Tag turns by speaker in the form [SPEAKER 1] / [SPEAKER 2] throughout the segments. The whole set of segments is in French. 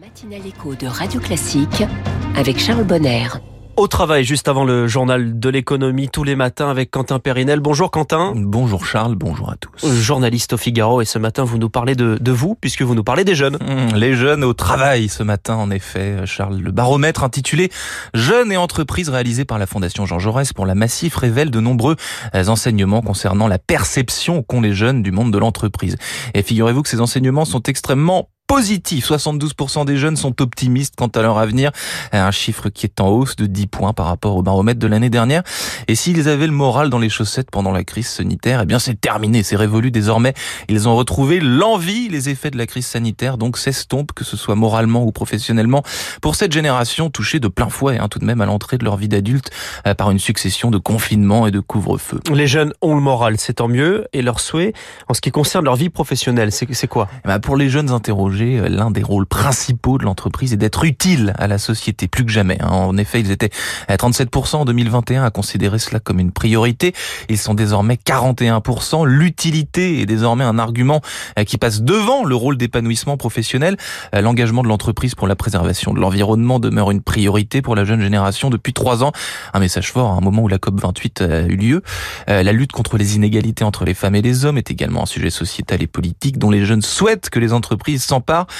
[SPEAKER 1] La matinale écho de Radio Classique avec Charles Bonner.
[SPEAKER 2] Au travail, juste avant le journal de l'économie, tous les matins avec Quentin Périnel. Bonjour Quentin.
[SPEAKER 3] Bonjour Charles, bonjour à tous.
[SPEAKER 2] Journaliste au Figaro et ce matin vous nous parlez de, de vous puisque vous nous parlez des jeunes.
[SPEAKER 3] Mmh, les jeunes au travail ce matin en effet, Charles. Le baromètre intitulé Jeunes et entreprises réalisé par la Fondation Jean Jaurès pour la Massif révèle de nombreux enseignements concernant la perception qu'ont les jeunes du monde de l'entreprise. Et figurez-vous que ces enseignements sont extrêmement positif. 72% des jeunes sont optimistes quant à leur avenir. Un chiffre qui est en hausse de 10 points par rapport au baromètre de l'année dernière. Et s'ils avaient le moral dans les chaussettes pendant la crise sanitaire, eh bien c'est terminé, c'est révolu désormais. Ils ont retrouvé l'envie, les effets de la crise sanitaire, donc s'estompent, que ce soit moralement ou professionnellement, pour cette génération touchée de plein fouet, hein, tout de même à l'entrée de leur vie d'adulte, euh, par une succession de confinements et de couvre-feu.
[SPEAKER 2] Les jeunes ont le moral, c'est tant mieux. Et leur souhait, en ce qui concerne leur vie professionnelle, c'est quoi?
[SPEAKER 3] Eh ben Pour les jeunes interrogés, euh, l'un des rôles principaux de l'entreprise est d'être utile à la société, plus que jamais. Hein. En effet, ils étaient à 37% en 2021 à considérer cela comme une priorité. Ils sont désormais 41%. L'utilité est désormais un argument euh, qui passe devant le rôle d'épanouissement professionnel. Euh, l'engagement de l'entreprise pour la préservation de l'environnement demeure une priorité pour la jeune génération depuis trois ans. Un message fort à un moment où la COP28 a eu lieu. La lutte contre les inégalités entre les femmes et les hommes est également un sujet sociétal et politique dont les jeunes souhaitent que les entreprises s'en part.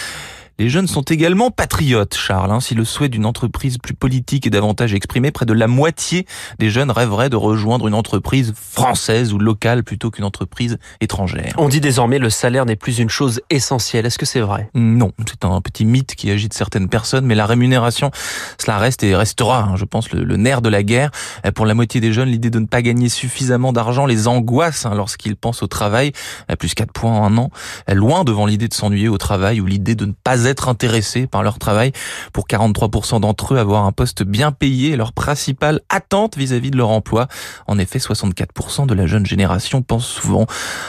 [SPEAKER 3] Les jeunes sont également patriotes, Charles. Hein. Si le souhait d'une entreprise plus politique est davantage exprimé, près de la moitié des jeunes rêveraient de rejoindre une entreprise française ou locale plutôt qu'une entreprise étrangère.
[SPEAKER 2] On dit désormais le salaire n'est plus une chose essentielle. Est-ce que c'est vrai?
[SPEAKER 3] Non, c'est un petit mythe qui agite certaines personnes, mais la rémunération, cela reste et restera, hein, je pense, le, nerf de la guerre. Pour la moitié des jeunes, l'idée de ne pas gagner suffisamment d'argent les angoisse hein, lorsqu'ils pensent au travail, plus 4 points en un an, loin devant l'idée de s'ennuyer au travail ou l'idée de ne pas être intéressés par leur travail. Pour 43% d'entre eux, avoir un poste bien payé est leur principale attente vis-à-vis de leur emploi. En effet, 64% de la jeune génération pense souvent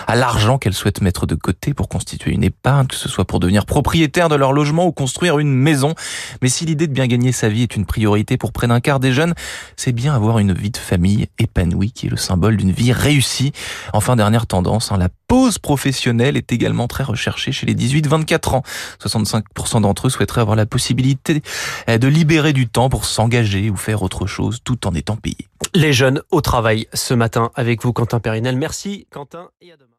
[SPEAKER 3] à l'argent qu'elle souhaite mettre de côté pour constituer une épargne, que ce soit pour devenir propriétaire de leur logement ou construire une maison. Mais si l'idée de bien gagner sa vie est une priorité pour près d'un quart des jeunes, c'est bien avoir une vie de famille épanouie qui est le symbole d'une vie réussie. Enfin, dernière tendance, hein, la pause professionnelle est également très recherchée chez les 18-24 ans. 65% d'entre eux souhaiteraient avoir la possibilité eh, de libérer du temps pour s'engager ou faire autre chose tout en étant payés.
[SPEAKER 2] Les jeunes au travail ce matin avec vous, Quentin Périnel. Merci, Quentin, et à demain.